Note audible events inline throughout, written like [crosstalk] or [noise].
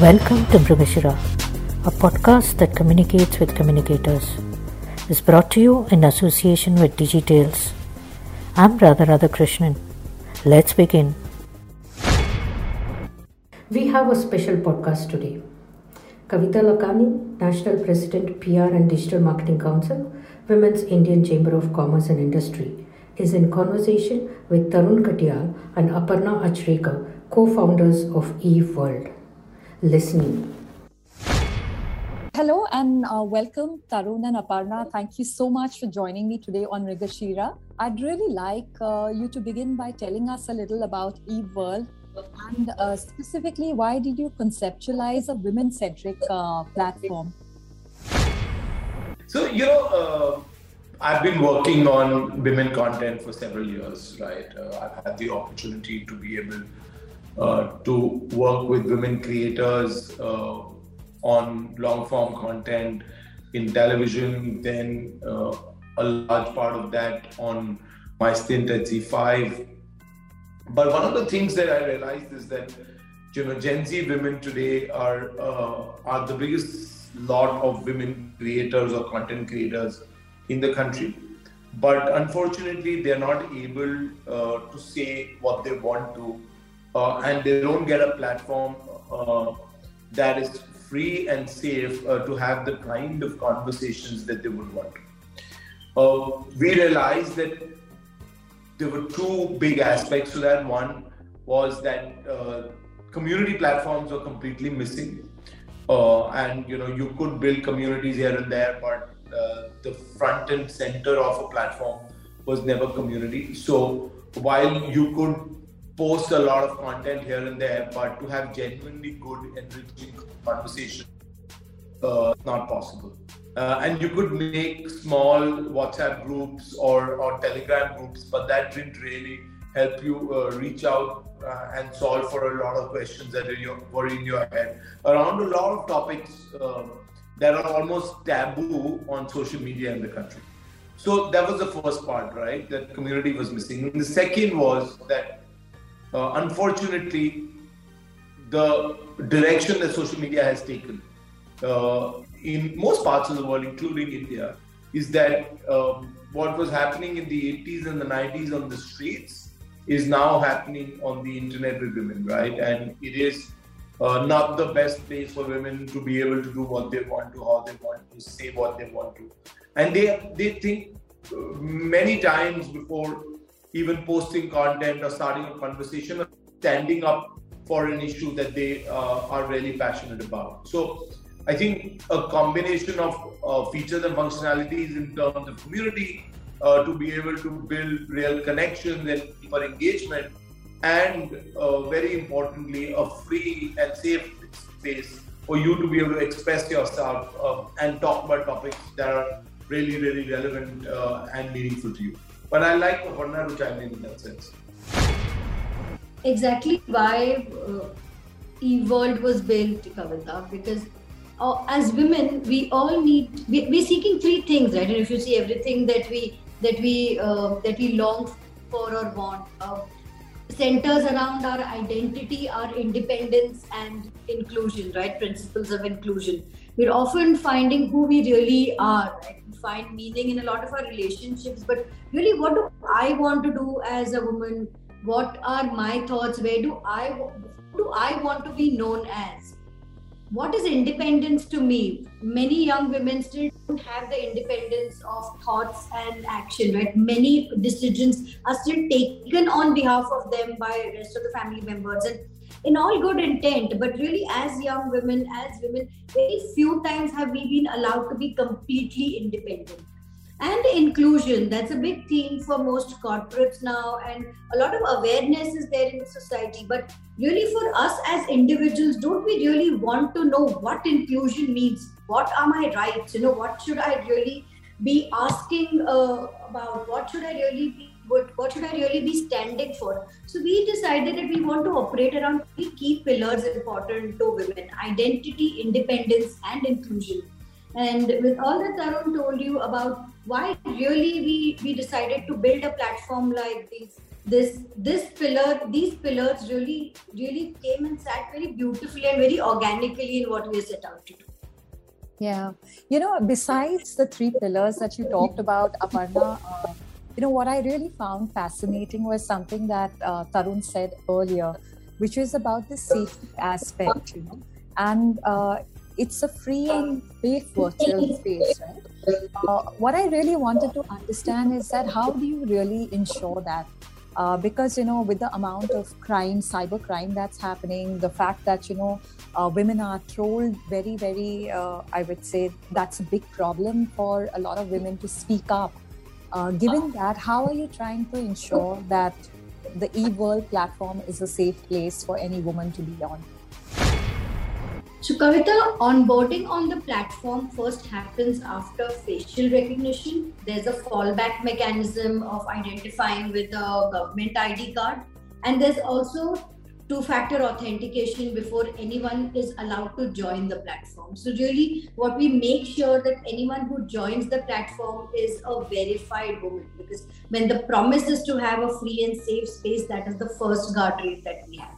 Welcome to Mrigashira, a podcast that communicates with communicators. Is brought to you in association with Digitales. I'm Radha Radhakrishnan. Let's begin. We have a special podcast today. Kavita Lakhani, National President, PR and Digital Marketing Council, Women's Indian Chamber of Commerce and Industry, is in conversation with Tarun Katial and Aparna Acharekar, co-founders of Eve World. Listening. Hello and uh, welcome, Tarun and Aparna. Thank you so much for joining me today on Mrigashira. I'd really like uh, you to begin by telling us a little about Eve World and uh, specifically why did you conceptualize a women centric uh, platform? So, you know, uh, I've been working on women content for several years, right? Uh, I've had the opportunity to be able to work with women creators uh, on long form content in television, then uh, a large part of that on my stint at ZEE5. But one of the things that I realized is that you know Gen Z women today are uh, are the biggest lot of women creators or content creators in the country. But unfortunately, they're not able uh, to say what they want to, uh, and they don't get a platform uh, that is free and safe uh, to have the kind of conversations that they would want. Uh, we realized that there were two big aspects to that. One was that uh, community platforms were completely missing. Uh, and you know you could build communities here and there but the front and center of a platform was never community. So while you could post a lot of content here and there, but to have genuinely good, enriching conversation, uh, not possible. Uh, and you could make small WhatsApp groups or, or Telegram groups, but that didn't really help you uh, reach out uh, and solve for a lot of questions that were in your head around a lot of topics um, that are almost taboo on social media in the country. So that was the first part, right? That community was missing. And the second was that, uh, unfortunately, the direction that social media has taken uh, in most parts of the world, including India, is that um, what was happening in the 80s and the 90s on the streets is now happening on the internet with women, right? And it is uh, not the best place for women to be able to do what they want to, how they want to, say what they want to. And they, they think uh, many times before even posting content or starting a conversation or standing up for an issue that they uh, are really passionate about. So I think a combination of uh, features and functionalities in terms of community uh, to be able to build real connections and deeper engagement and uh, very importantly, a free and safe space for you to be able to express yourself uh, and talk about topics that are really, really relevant uh, and meaningful to you. But I like Aparna to chime in in that sense. Exactly why uh, world was built, Kavita, because uh, as women, we all need, we, we're seeking three things, right? And if you see everything that we, that we, uh, that we long for or want, uh, centers around our identity, our independence, and inclusion, right? Principles of inclusion. We're often finding who we really are, right? We find meaning in a lot of our relationships, but really, what do I want to do as a woman? What are my thoughts? Where do I, do I want to be known as? what is independence to me many young women still have the independence of thoughts and action right? Many decisions are still taken on behalf of them by rest of the family members and in all good intent. But really as young women as women very few times have we been allowed to be completely independent. And inclusion that's a big theme for most corporates now and a lot of awareness is there in the society. But really for us as individuals don't we really want to know what inclusion means what are my rights you know what should i really be asking uh, about? What should i really be what, what should i really be standing for? So we decided that we want to operate around three key pillars important to women identity independence and inclusion. And with all that Tarun told you about why really we, we decided to build a platform like these this this pillar these pillars really really came and sat very beautifully and very organically in what we set out to do yeah. You know besides the three pillars that you talked about aparna uh, you know what i really found fascinating was something that uh, tarun said earlier which is about the safety aspect you know. And uh, it's a free and safe virtual space right? Uh, what i really wanted to understand is that how do you really ensure that uh, because you know with the amount of crime cyber crime that's happening the fact that you know uh, women are trolled very very uh, i would say that's a big problem for a lot of women to speak up. Uh, given that how are you trying to ensure that the Eve World platform is a safe place for any woman to be on so, Kavita, onboarding on the platform first happens after facial recognition. There's a fallback mechanism of identifying with a government ID card. And there's also two factor authentication before anyone is allowed to join the platform. So, really, what we make sure that anyone who joins the platform is a verified woman because when the promise is to have a free and safe space, that is the first guardrail that we have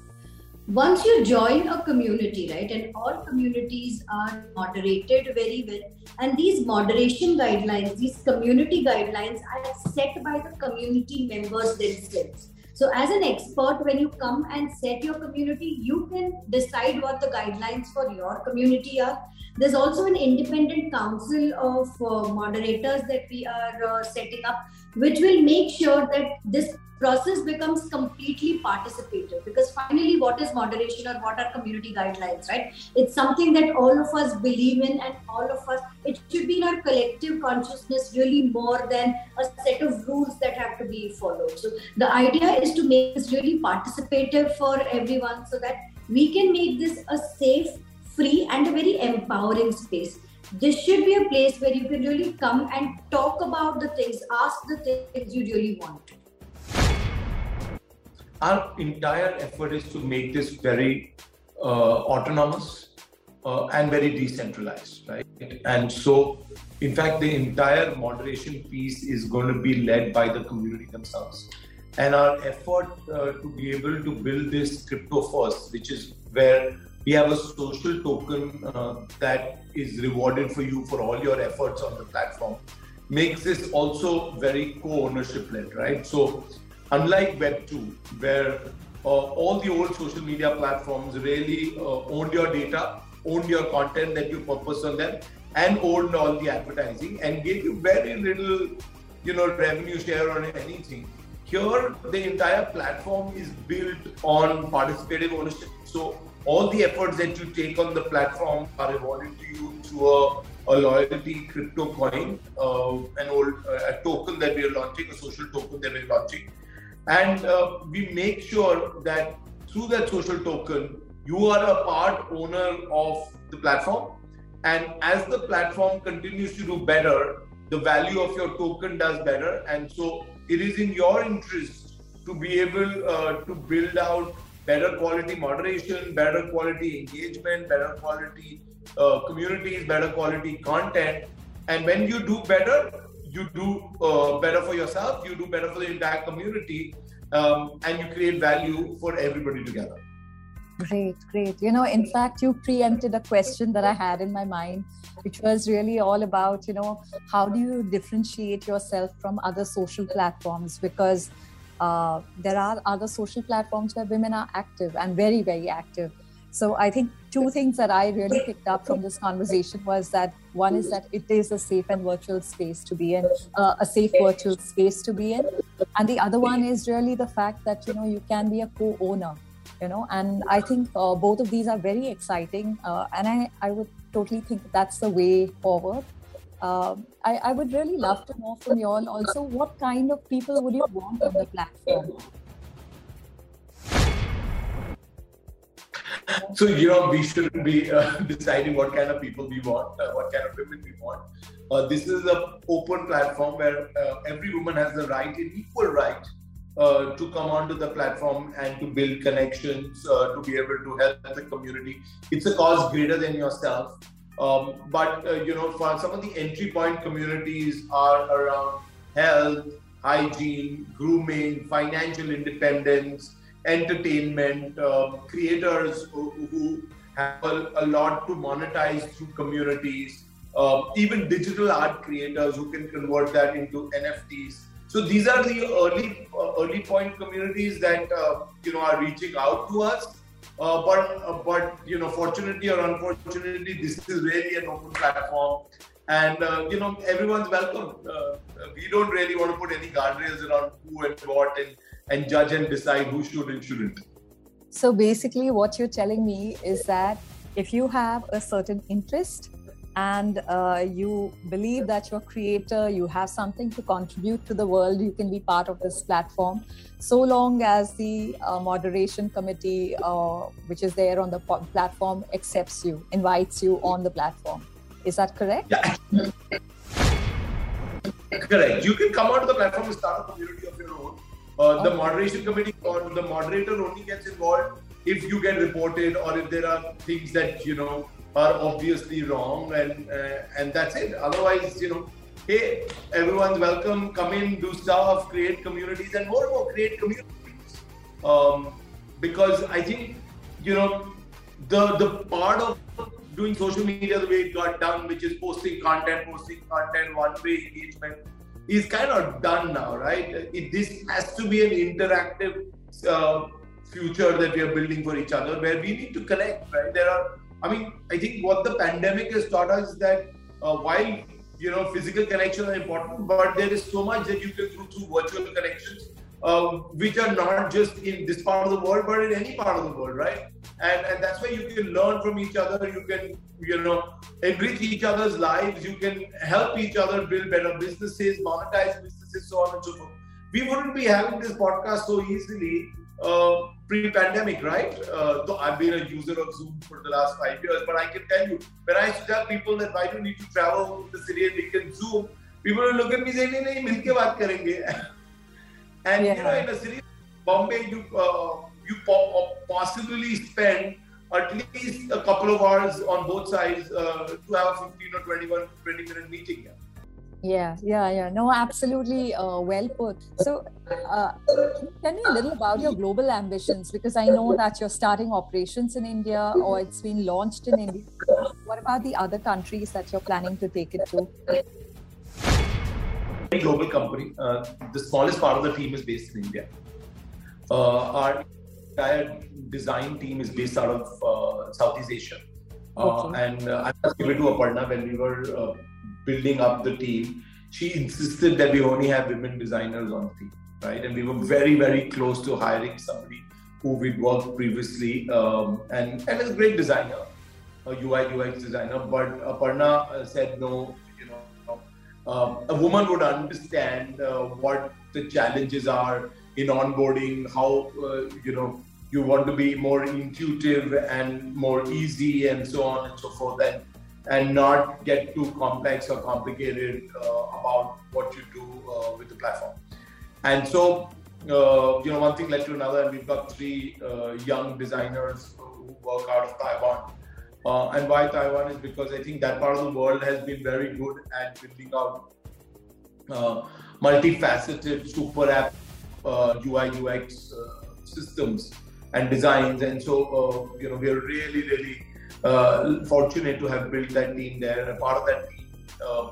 once you join a community, right, and all communities are moderated very well, and these moderation guidelines, these community guidelines are set by the community members themselves. So, as an expert, when you come and set your community, you can decide what the guidelines for your community are. There's also an independent council of uh, moderators that we are uh, setting up, which will make sure that this process becomes completely participative because finally what is moderation or what are community guidelines right? It's something that all of us believe in and all of us it should be in our collective consciousness really more than a set of rules that have to be followed. So the idea is to make this really participative for everyone so that we can make this a safe free and a very empowering space. This should be a place where you can really come and talk about the things ask the things you really want. to our entire effort is to make this very uh, autonomous uh, and very decentralized, right? And so, in fact, the entire moderation piece is going to be led by the community themselves. And our effort uh, to be able to build this crypto first, which is where we have a social token uh, that is rewarded for you for all your efforts on the platform, makes this also very co-ownership led, right? So unlike Web 2, where uh, all the old social media platforms really uh, owned your data, owned your content that you purpose on them, and owned all the advertising and gave you very little, you know, revenue share on anything. Here, the entire platform is built on participative ownership. So all the efforts that you take on the platform are rewarded to you through a, a loyalty crypto coin, uh, an old a token that we are launching, a social token that we're launching and uh, we make sure that through that social token, you are a part owner of the platform. And as the platform continues to do better, the value of your token does better. And so it is in your interest to be able uh, to build out better quality moderation, better quality engagement, better quality uh, communities, better quality content. And when you do better, you do uh, better for yourself, you do better for the entire community, um, and you create value for everybody together. Great, great. You know, in fact, you preempted a question that I had in my mind, which was really all about, you know, how do you differentiate yourself from other social platforms? Because uh, there are other social platforms where women are active and very, very active. So I think two things that I really picked up from this conversation was that one is that it is a safe and virtual space to be in, uh, a safe virtual space to be in, and the other one is really the fact that you know you can be a co-owner, you know, and I think uh, both of these are very exciting, uh, and I I would totally think that's the way forward. Um, I, I would really love to know from you all also what kind of people would you want on the platform so you know we shouldn't be uh, [laughs] deciding what kind of people we want uh, what kind of women we want. Uh, this is an open platform where uh, every woman has the right an equal right uh, to come onto the platform and to build connections uh, to be able to help the community. It's a cause greater than yourself. Um, but you know for some of the entry point communities are around health hygiene, grooming, financial independence, entertainment, uh, creators who, have a, a, lot to monetize through communities, uh, even digital art creators who can convert that into NFTs. So these are the early uh, early point communities that uh, you know are reaching out to us. Uh, but uh, but you know, fortunately or unfortunately, this is really an open platform, and you know everyone's welcome. We don't really want to put any guardrails around who and what, and and judge and decide who should and shouldn't. So basically, what you're telling me is that if you have a certain interest and uh, you believe that you're a creator, you have something to contribute to the world, you can be part of this platform. So long as the uh, moderation committee, uh, which is there on the platform, accepts you, invites you on the platform. Is that correct? Yeah. correct. You can come onto the platform and start a community of your own. Uh, the moderation committee or the moderator only gets involved if you get reported or if there are things that you know are obviously wrong and uh, and that's it. Otherwise you know hey everyone's welcome. Come in do stuff create communities and more and more create communities. Um, because i think you know the the part of doing social media the way it got done which is posting content posting content one way engagement is kind of done now right it, this has to be an interactive uh, future that we are building for each other where we need to connect right there are I mean, I think what the pandemic has taught us is that uh, while you know physical connections are important, but there is so much that you can do through virtual connections, uh, which are not just in this part of the world, but in any part of the world, right? And and that's why you can learn from each other. You can you know enrich each other's lives. You can help each other build better businesses monetize businesses so on and so forth. We wouldn't be having this podcast so easily uh, pre-pandemic right? Uh, though i've been a user of zoom for the last five years but i can tell you when i tell people that why do you need to travel to the city and we can zoom people will look at me saying nahi milke baat karenge. [laughs] And yeah. you know in a city bombay you uh, you po- possibly spend at least a couple of hours on both sides uh, to have a 15 or 21, 20 minute meeting. Yeah. Yeah yeah yeah. No absolutely uh, well put. So uh, tell me a little about your global ambitions because i know that you're starting operations in india or it's been launched in india. What about the other countries that you're planning to take it to? Global company uh, the smallest part of the team is based in india. Uh, our entire design team is based out of uh, southeast asia uh, okay. and i was given to aparna when we were building up the team, she insisted that we only have women designers on the team, right? And we were very, very close to hiring somebody who we'd worked previously, um, and and is a great designer, a UI UX designer. But Aparna uh, said no. You know, um, a woman would understand uh, what the challenges are in onboarding, how uh, you know you want to be more intuitive and more easy, and so on and so forth. And and not get too complex or complicated uh, about what you do uh, with the platform. And so, uh, you know, one thing led to another, and we've got three uh, young designers who work out of Taiwan. Uh, and why Taiwan is because I think that part of the world has been very good at building out uh, multifaceted super app UI UX systems and designs. And so, you know, we are really, really uh, fortunate to have built that team there and a part of that team, uh,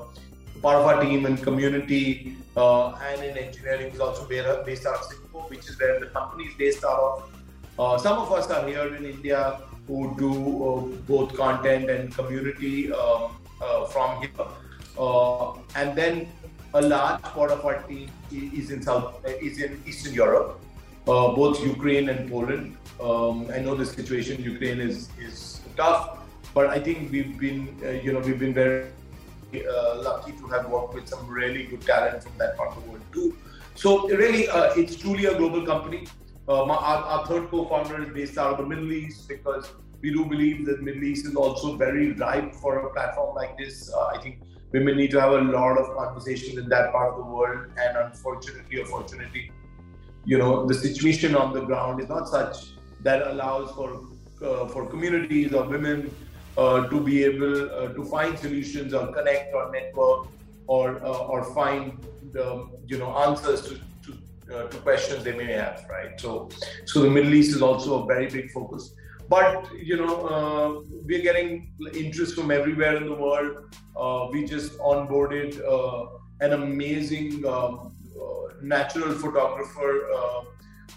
part of our team and community uh, and in engineering is also based out of Singapore, which is where the company is based out of. Uh, some of us are here in India who do uh, both content and community um, uh, from here, and then a large part of our team is in South is in Eastern Europe, both Ukraine and Poland. Um, I know the situation in Ukraine is is tough. But I think we've been, uh, you know, we've been very uh, lucky to have worked with some really good talent from that part of the world too. So really, uh, it's truly a global company. Uh, our, our, third co-founder is based out of the Middle East because we do believe that Middle East is also very ripe for a platform like this. Uh, I think women need to have a lot of conversations in that part of the world, and unfortunately or fortunately, you know, the situation on the ground is not such that allows for uh, for communities or women uh, to be able uh, to find solutions or connect or network or uh, or find the you know answers to to, uh, to questions they may have, right? So so the Middle East is also a very big focus. But you know uh, we're getting interest from everywhere in the world. We just onboarded an amazing um, natural photographer,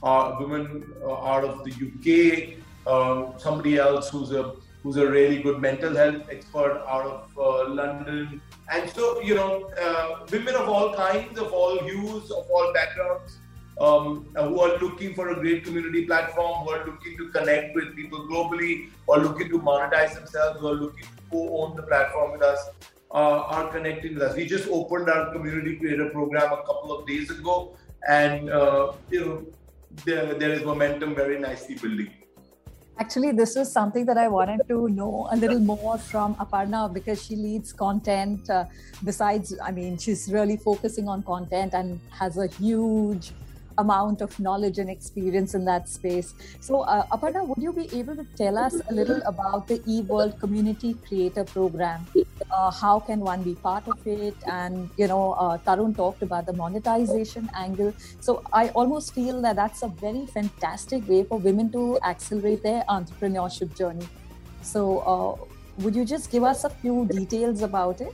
uh, woman out of the UK. Um, somebody else who's a who's a really good mental health expert out of uh, London. And so, you know, uh, women of all kinds, of all hues, of all backgrounds, um, who are looking for a great community platform, who are looking to connect with people globally, or looking to monetize themselves, who are looking to co-own the platform with us, uh, are connecting with us. We just opened our community creator program a couple of days ago, and uh, you know, there, there is momentum very nicely building. Actually, this is something that I wanted to know a little more from Aparna because she leads content. Uh, besides, I mean, she's really focusing on content and has a huge amount of knowledge and experience in that space. So, uh, Aparna, would you be able to tell us a little about the Eve World Community Creator Program? Uh, how can one be part of it? And, you know, uh, Tarun talked about the monetization angle. So, I almost feel that that's a very fantastic way for women to accelerate their entrepreneurship journey. So, uh, would you just give us a few details about it?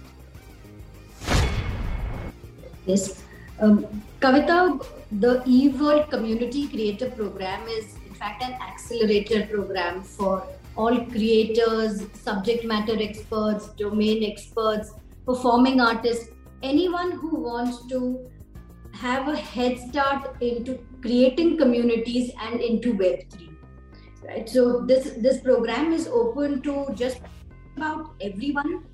Yes. Um, Kavita, the Eve World Community Creator Program is, in fact, an accelerator program for all creators, subject matter experts, domain experts, performing artists, anyone who wants to have a head start into creating communities and into Web3. Right. So this this program is open to just about everyone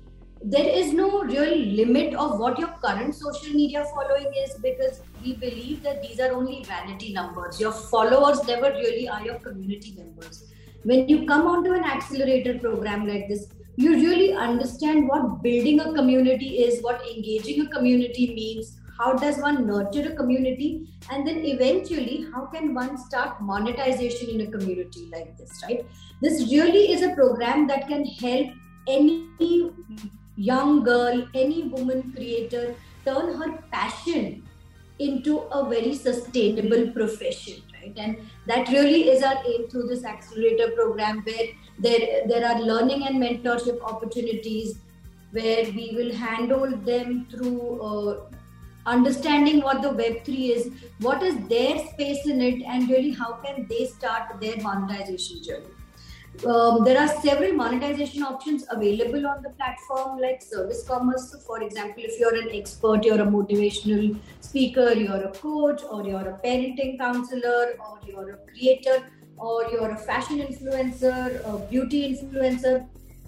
there is no real limit of what your current social media following is because we believe that these are only vanity numbers. Your followers never really are your community members. When you come onto an accelerator program like this, you really understand what building a community is, what engaging a community means, how does one nurture a community, and then eventually, how can one start monetization in a community like this, right? This really is a program that can help any young girl, any woman creator turn her passion into a very sustainable profession, right? And that really is our aim through this accelerator program, where there there are learning and mentorship opportunities, where we will handle them through. Uh, understanding what the web3 is what is their space in it and really how can they start their monetization journey um, there are several monetization options available on the platform like service commerce. So for example if you're an expert you're a motivational speaker you're a coach or you're a parenting counselor or you're a creator or you're a fashion influencer a beauty influencer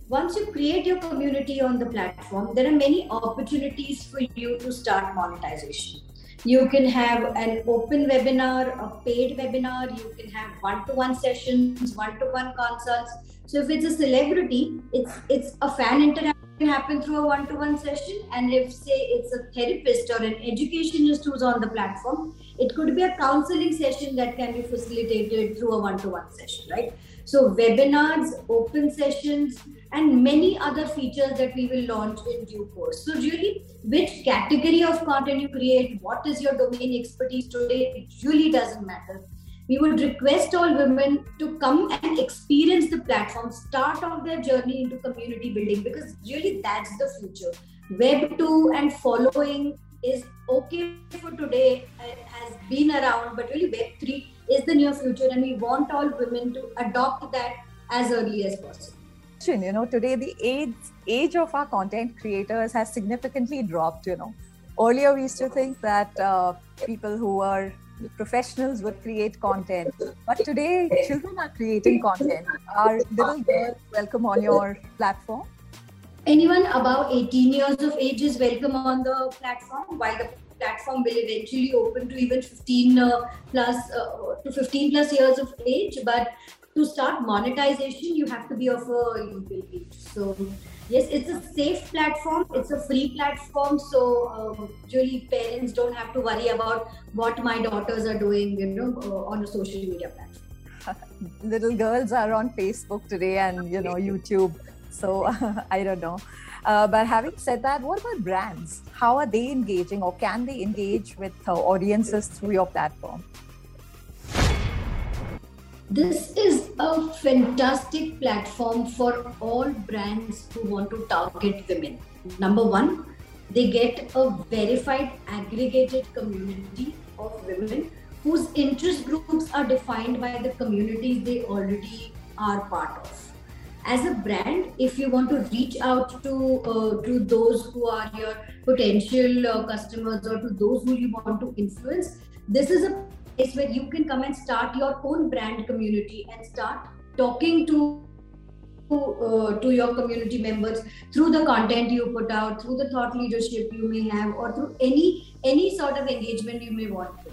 once you create your community on the platform there are many opportunities for you to start monetization you can have an open webinar, a paid webinar. You can have one-to-one sessions, one-to-one consults. So if it's a celebrity, it's it's a fan interaction can happen through a one-to-one session. And if say it's a therapist or an educationist who's on the platform, it could be a counseling session that can be facilitated through a one-to-one session, right? So webinars, open sessions, and many other features that we will launch in due course. So really, which category of content you create, what is your domain expertise today, it really doesn't matter. We would request all women to come and experience the platform, start off their journey into community building because really that's the future. Web 2 and following is okay for today, it has been around, but really Web 3 is the near future, and we want all women to adopt that as early as possible. You know today the age age of our content creators has significantly dropped you know. Earlier we used to think that uh, people who are professionals would create content. But today children are creating content. Are little girls welcome on your platform. Anyone above 18 years of age is welcome on the platform while the platform will eventually open to even 15 uh, plus uh, to 15 plus years of age but to start monetization, you have to be of a legal age. So, yes, it's a safe platform. It's a free platform. So, um, really, parents don't have to worry about what my daughters are doing, you know, uh, on a social media platform. [laughs] Little girls are on Facebook today and, you know, [laughs] YouTube. So, [laughs] I don't know. Uh, but having said that, what about brands? How are they engaging or can they engage with uh, audiences through your platform? This is a fantastic platform for all brands who want to target women. Number one, they get a verified aggregated community of women whose interest groups are defined by the communities they already are part of as a brand if you want to reach out to uh, to those who are your potential uh, customers or to those who you want to influence this is a place where you can come and start your own brand community and start talking to uh, to your community members through the content you put out through the thought leadership you may have or through any any sort of engagement you may want to.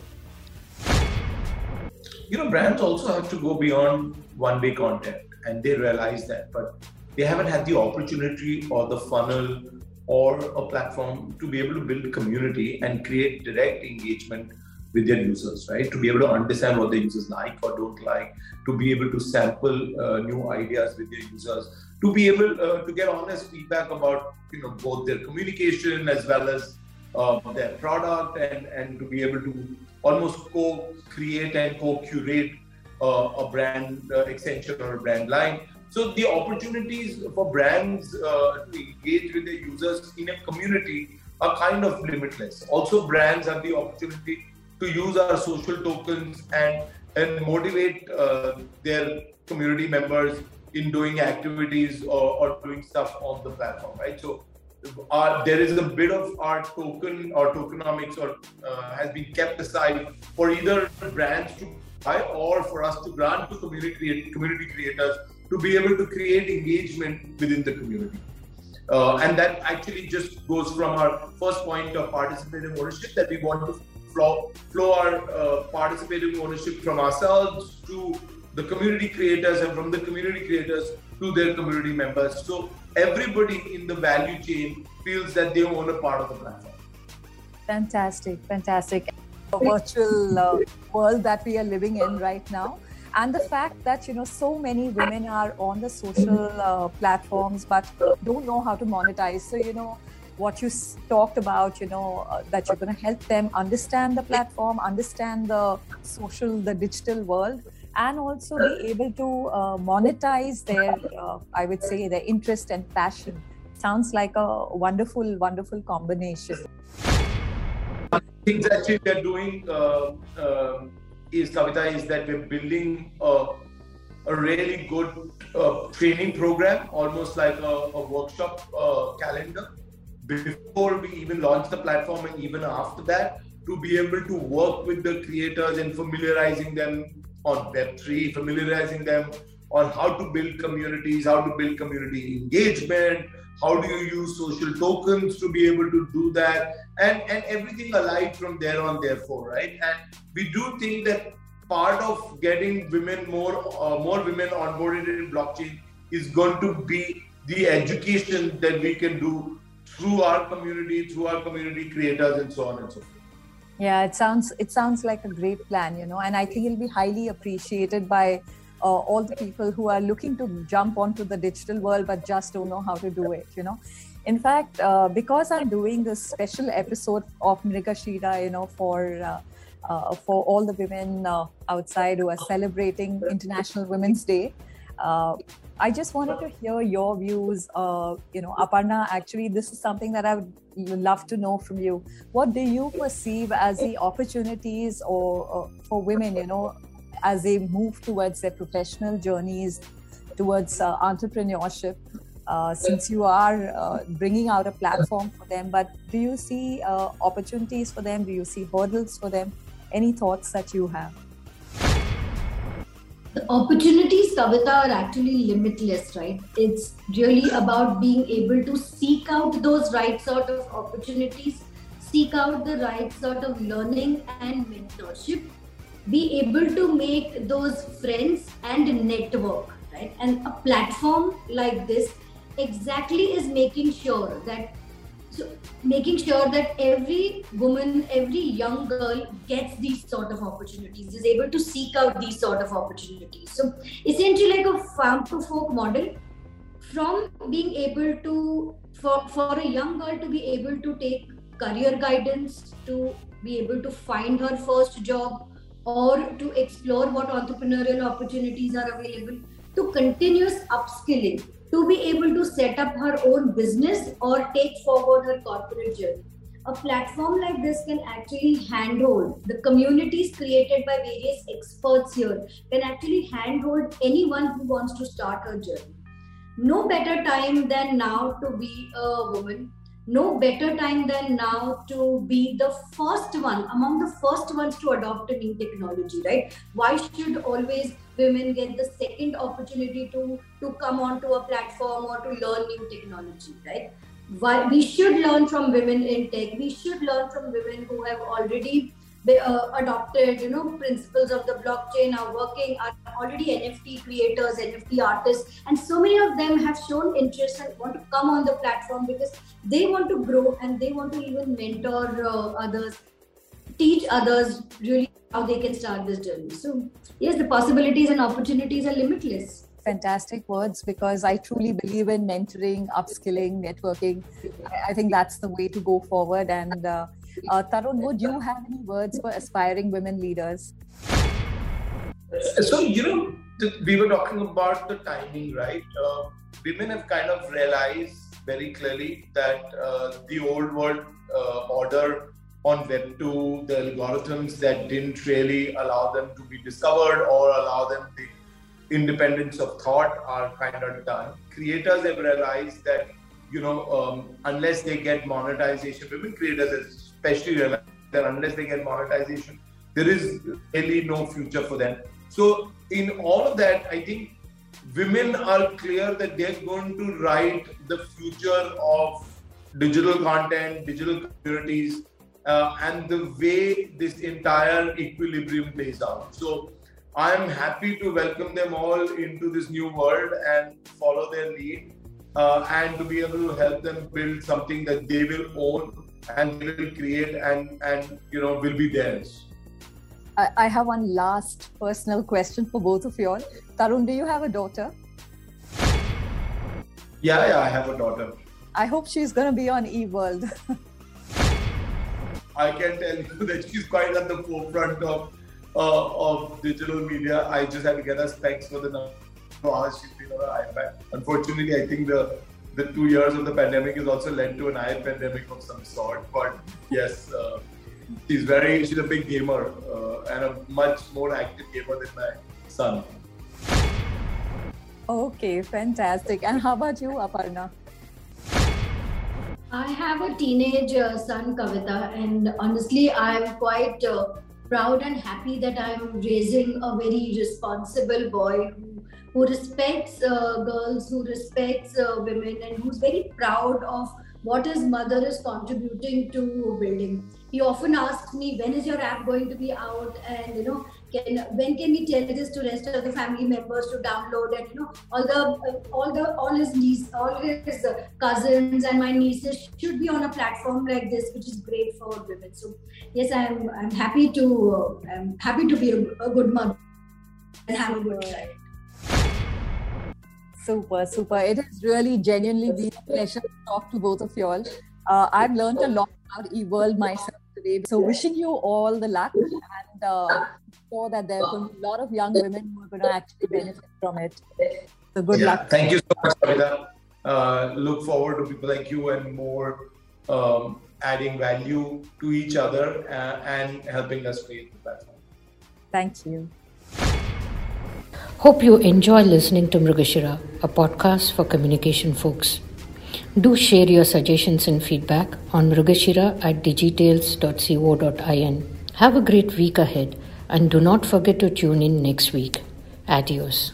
You know brands also have to go beyond one way content and they realize that, but they haven't had the opportunity or the funnel or a platform to be able to build community and create direct engagement with their users, right? To be able to understand what the users like or don't like, to be able to sample uh, new ideas with their users, to be able uh, to get honest feedback about you know both their communication as well as uh, their product, and and to be able to almost co-create and co-curate a brand uh, extension or a brand line. So the opportunities for brands uh, to engage with their users in a community are kind of limitless. Also, brands have the opportunity to use our social tokens and and motivate uh, their community members in doing activities or, or doing stuff on the platform, right? So uh, there is a bit of our token or tokenomics or uh, has been kept aside for either brands to or for us to grant to community, community creators to be able to create engagement within the community. Uh, and that actually just goes from our first point of participating ownership that we want to flow, flow our uh, participating ownership from ourselves to the community creators and from the community creators to their community members. So everybody in the value chain feels that they own a part of the platform. Fantastic, fantastic virtual uh, world that we are living in right now. And the fact that you know so many women are on the social uh, platforms but don't know how to monetize. So you know what you talked about you know uh, that you're going to help them understand the platform understand the social the digital world and also be able to uh, monetize their uh, i would say their interest and passion. Sounds like a wonderful wonderful combination things actually we are doing uh, uh, is Kavita is that we're building a, a really good uh, training program, almost like a, a workshop uh, calendar, before we even launch the platform and even after that, to be able to work with the creators and familiarizing them on Web3, familiarizing them on how to build communities, how to build community engagement, how do you use social tokens to be able to do that, and and everything alike from there on. Therefore, right? And we do think that part of getting women more uh, more women onboarded in blockchain is going to be the education that we can do through our community, through our community creators, and so on and so forth. Yeah, it sounds it sounds like a great plan, you know, and I think it'll be highly appreciated by uh, all the people who are looking to jump onto the digital world but just don't know how to do it you know in fact uh, because i'm doing this special episode of mrigashira you know for uh, uh, for all the women uh, outside who are celebrating international women's day uh, I just wanted to hear your views. you know, Aparna, actually, this is something that I would love to know from you. What do you perceive as the opportunities or, or for women, you know, as they move towards their professional journeys, towards uh, entrepreneurship, uh, since you are uh, bringing out a platform for them. But do you see uh, opportunities for them? Do you see hurdles for them? Any thoughts that you have? The opportunities, Kavita, are actually limitless, right? It's really about being able to seek out those right sort of opportunities, seek out the right sort of learning and mentorship be able to make those friends and network right? And a platform like this exactly is making sure that so making sure that every woman every young girl gets these sort of opportunities is able to seek out these sort of opportunities. So essentially like a farm to fork model from being able to for, for a young girl to be able to take career guidance to be able to find her first job or to explore what entrepreneurial opportunities are available to continuous upskilling to be able to set up her own business or take forward her corporate journey. A platform like this can actually handhold the communities created by various experts here can actually handhold anyone who wants to start a journey. No better time than now to be a woman no better time than now to be the first one among the first ones to adopt a new technology right? Why should always women get the second opportunity to to come onto a platform or to learn new technology right? Why we should learn from women in tech. We should learn from women who have already uh, adopted you know principles of the blockchain are working are already nft creators nft artists and so many of them have shown interest and want to come on the platform because they want to grow and they want to even mentor uh, others teach others really how they can start this journey so yes the possibilities and opportunities are limitless fantastic words because I truly believe in mentoring, upskilling, networking. I, I think that's the way to go forward. And uh, uh, Tarun, would you have any words for aspiring women leaders? So, you know, we were talking about the timing, right? Uh, women have kind of realized very clearly that uh, the old world uh, order on Web2, the algorithms that didn't really allow them to be discovered or allow them the independence of thought are kind of done. Creators have realized that, you know, um, unless they get monetization, women creators especially realize that unless they get monetization, there is really no future for them. So, in all of that, I think women are clear that they're going to write the future of digital content, digital communities, uh, and the way this entire equilibrium plays out. So, I'm happy to welcome them all into this new world and follow their lead, uh, and to be able to help them build something that they will own and they will create and and you know will be theirs. I, I have one last personal question for both of you all. Tarun, do you have a daughter? Yeah, yeah, I have a daughter. I hope she's going to be on Eve World. [laughs] I can tell you [laughs] that she's quite at the forefront of uh, of digital media. I just had to get her specs for the number hours she's been on her iPad. Unfortunately, I think the the two years of the pandemic has also led to an eye pandemic of some sort. But yes, uh, she's very she's a big gamer uh, and a much more active gamer than my son. Okay, fantastic. And how about you, Aparna? I have a teenage uh, son, Kavita, and honestly, I'm quite uh, proud and happy that I'm raising a very responsible boy who, who respects uh, girls, who respects uh, women, and who's very proud of what his mother is contributing to building. He often asks me, "When is your app going to be out?" And you know, can when can we tell this to rest of the family members to download? And you know, all the all the all his niece, all his cousins and my nieces should be on a platform like this, which is great for women. So yes, I'm I'm happy to uh, I'm happy to be a, a good mother and have a good child. Super, super. It has really genuinely been a pleasure to talk to both of you all. Uh, I've learned a lot about Eve World myself today. So, wishing you all the luck and uh, sure that there are a lot of young women who are going to actually benefit from it. So, good yeah, luck. Thank you so much, Kavita. Uh, look forward to people like you and more um, adding value to each other uh, and helping us create the platform. Thank you. Hope you enjoy listening to Mrugashira, a podcast for communication folks. Do share your suggestions and feedback on mrugashira at digitales.co.in. Have a great week ahead and do not forget to tune in next week. Adios.